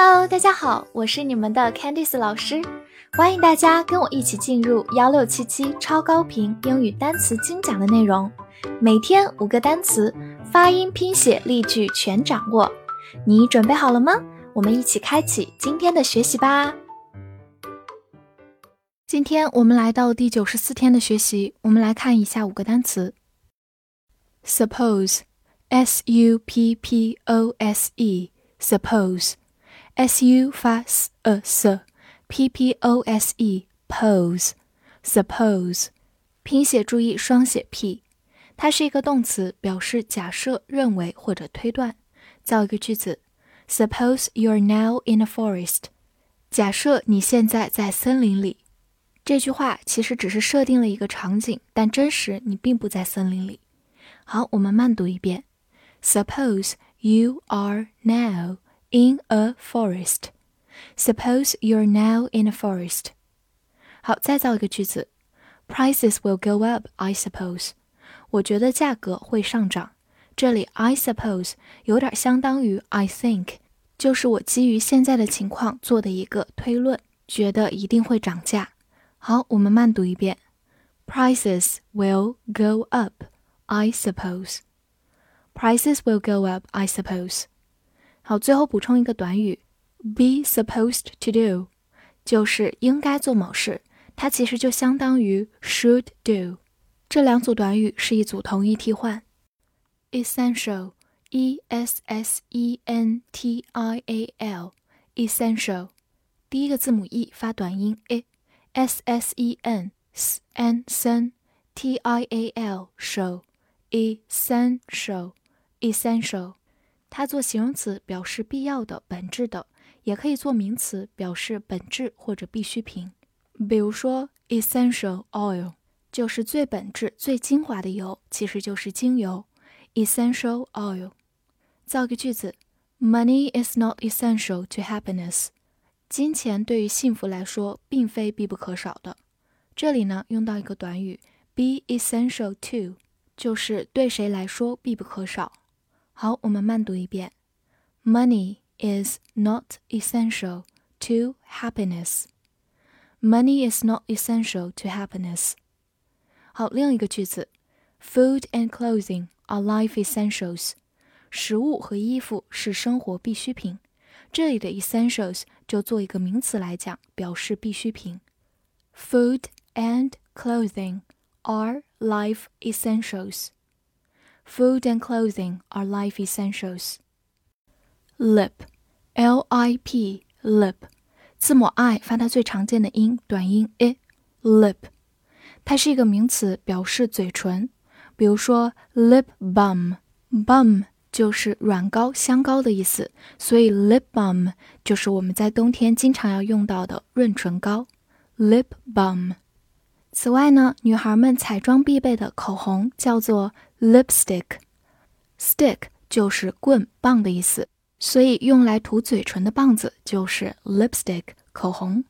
Hello，大家好，我是你们的 Candice 老师，欢迎大家跟我一起进入幺六七七超高频英语单词精讲的内容，每天五个单词，发音、拼写、例句全掌握，你准备好了吗？我们一起开启今天的学习吧。今天我们来到第九十四天的学习，我们来看一下五个单词。Suppose，S U P P O S E，Suppose U 发 s a s，P P O S E，Pose，Suppose，拼写注意双写 p，它是一个动词，表示假设、认为或者推断。造一个句子：Suppose you are now in a forest。假设你现在在森林里。这句话其实只是设定了一个场景，但真实你并不在森林里。好，我们慢读一遍：Suppose you are now in a forest. Suppose you are now in a forest. 好，再造一个句子：Prices will go up, I suppose. 我觉得价格会上涨。这里 I suppose 有点相当于 I think，就是我基于现在的情况做的一个推论，觉得一定会涨价。好，我们慢读一遍。Prices will go up, I suppose. Prices will go up, I suppose. 好，最后补充一个短语，be supposed to do，就是应该做某事，它其实就相当于 should do。这两组短语是一组同义替换。Essential，e s s e n t i a l，essential，第一个字母 e 发短音 e。s s e n s n sen t i a l show essential essential，它做形容词表示必要的、本质的，也可以做名词表示本质或者必需品。比如说，essential oil 就是最本质、最精华的油，其实就是精油。essential oil。造个句子：Money is not essential to happiness。金钱对于幸福来说并非必不可少的。这里呢，用到一个短语 be essential to，就是对谁来说必不可少。好，我们慢读一遍：Money is not essential to happiness. Money is not essential to happiness. 好，另一个句子：Food and clothing are life essentials. 食物和衣服是生活必需品。这里的 essentials 就做一个名词来讲，表示必需品。Food and clothing are life essentials. Food and clothing are life essentials. Lip, L-I-P, lip，字母 i 发它最常见的音，短音 i，lip，它是一个名词，表示嘴唇。比如说 lip balm，balm。就是软膏、香膏的意思，所以 lip balm 就是我们在冬天经常要用到的润唇膏。lip balm。 此外呢，女孩们彩妆必备的口红叫做 lipstick，stick 就是棍棒的意思，所以用来涂嘴唇的棒子就是 lipstick 口红。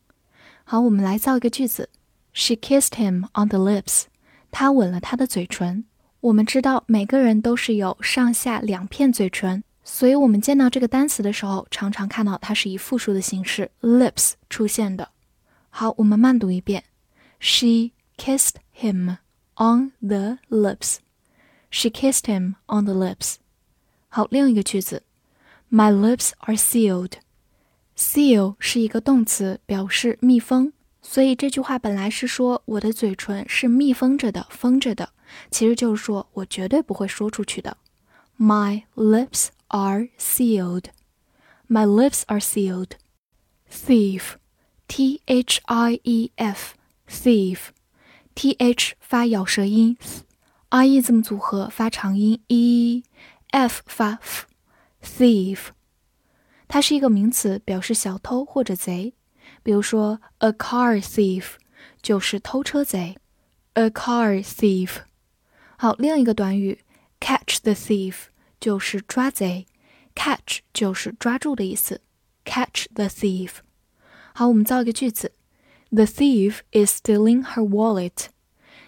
好，我们来造一个句子：She kissed him on the lips。她吻了他的嘴唇。我们知道每个人都是有上下两片嘴唇，所以我们见到这个单词的时候，常常看到它是以复数的形式 lips 出现的。好，我们慢读一遍：She kissed him on the lips. She kissed him on the lips. 好，另一个句子：My lips are sealed. Seal 是一个动词，表示密封，所以这句话本来是说我的嘴唇是密封着的，封着的。其实就是说我绝对不会说出去的。My lips are sealed. My lips are sealed. Thief, T H I E F, thief, T H 发咬舌音，I E 字母组合发长音 e，F 发 f，thief。它是一个名词，表示小偷或者贼。比如说，a car thief 就是偷车贼，a car thief。好，另一个短语 catch the thief 就是抓贼，catch 就是抓住的意思，catch the thief。好，我们造一个句子：The thief is stealing her wallet。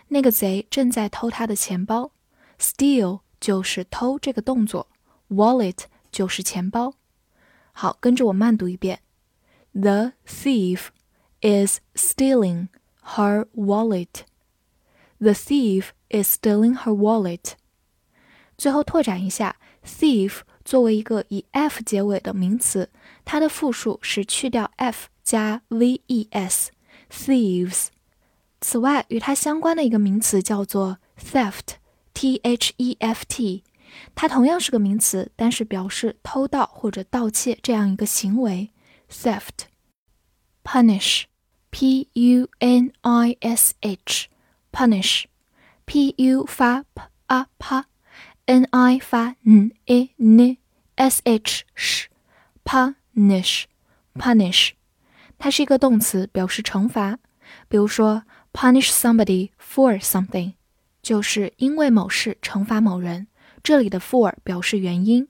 那个贼正在偷她的钱包。Steal 就是偷这个动作，wallet 就是钱包。好，跟着我慢读一遍：The thief is stealing her wallet. The thief is stealing her wallet. 最后拓展一下，thief 作为一个以 f 结尾的名词，它的复数是去掉 f 加 ves v-e-s，thieves。此外，与它相关的一个名词叫做 theft，t-h-e-f-t，它同样是个名词，但是表示偷盗或者盗窃这样一个行为。theft。punish，p-u-n-i-s-h，punish，p-u 发 p a p。n i 发 n i n s h sh punish punish， 它是一个动词，表示惩罚。比如说，punish somebody for something，就是因为某事惩罚某人。这里的 for 表示原因。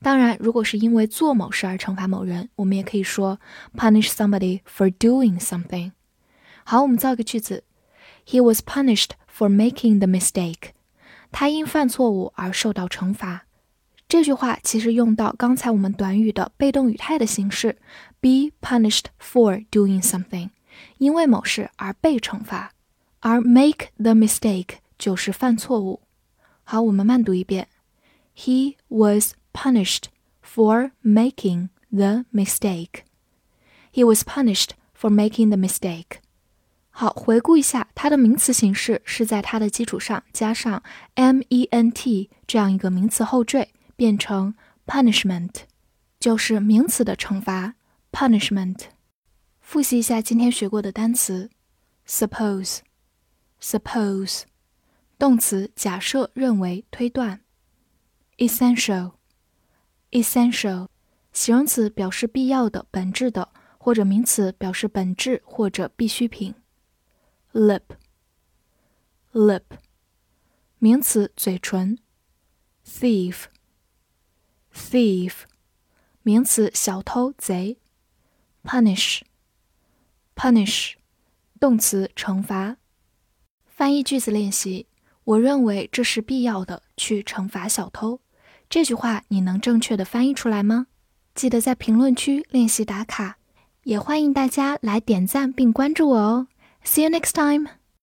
当然，如果是因为做某事而惩罚某人，我们也可以说 punish somebody for doing something。好，我们造一个句子：He was punished for making the mistake。他因犯错误而受到惩罚。这句话其实用到刚才我们短语的被动语态的形式，be punished for doing something，因为某事而被惩罚。而 make the mistake 就是犯错误。好，我们慢读一遍：He was punished for making the mistake. He was punished for making the mistake. 好，回顾一下，它的名词形式是在它的基础上加上 ment 这样一个名词后缀，变成 punishment，就是名词的惩罚 punishment。复习一下今天学过的单词：suppose，suppose，动词假设、认为、推断；essential，essential，形容词表示必要的、本质的，或者名词表示本质或者必需品。lip，lip，名词，嘴唇。 Thief，名词，小偷、贼。punish，punish，动词，惩罚。翻译句子练习：我认为这是必要的，去惩罚小偷。这句话你能正确的翻译出来吗？记得在评论区练习打卡，也欢迎大家来点赞并关注我哦。See you next time.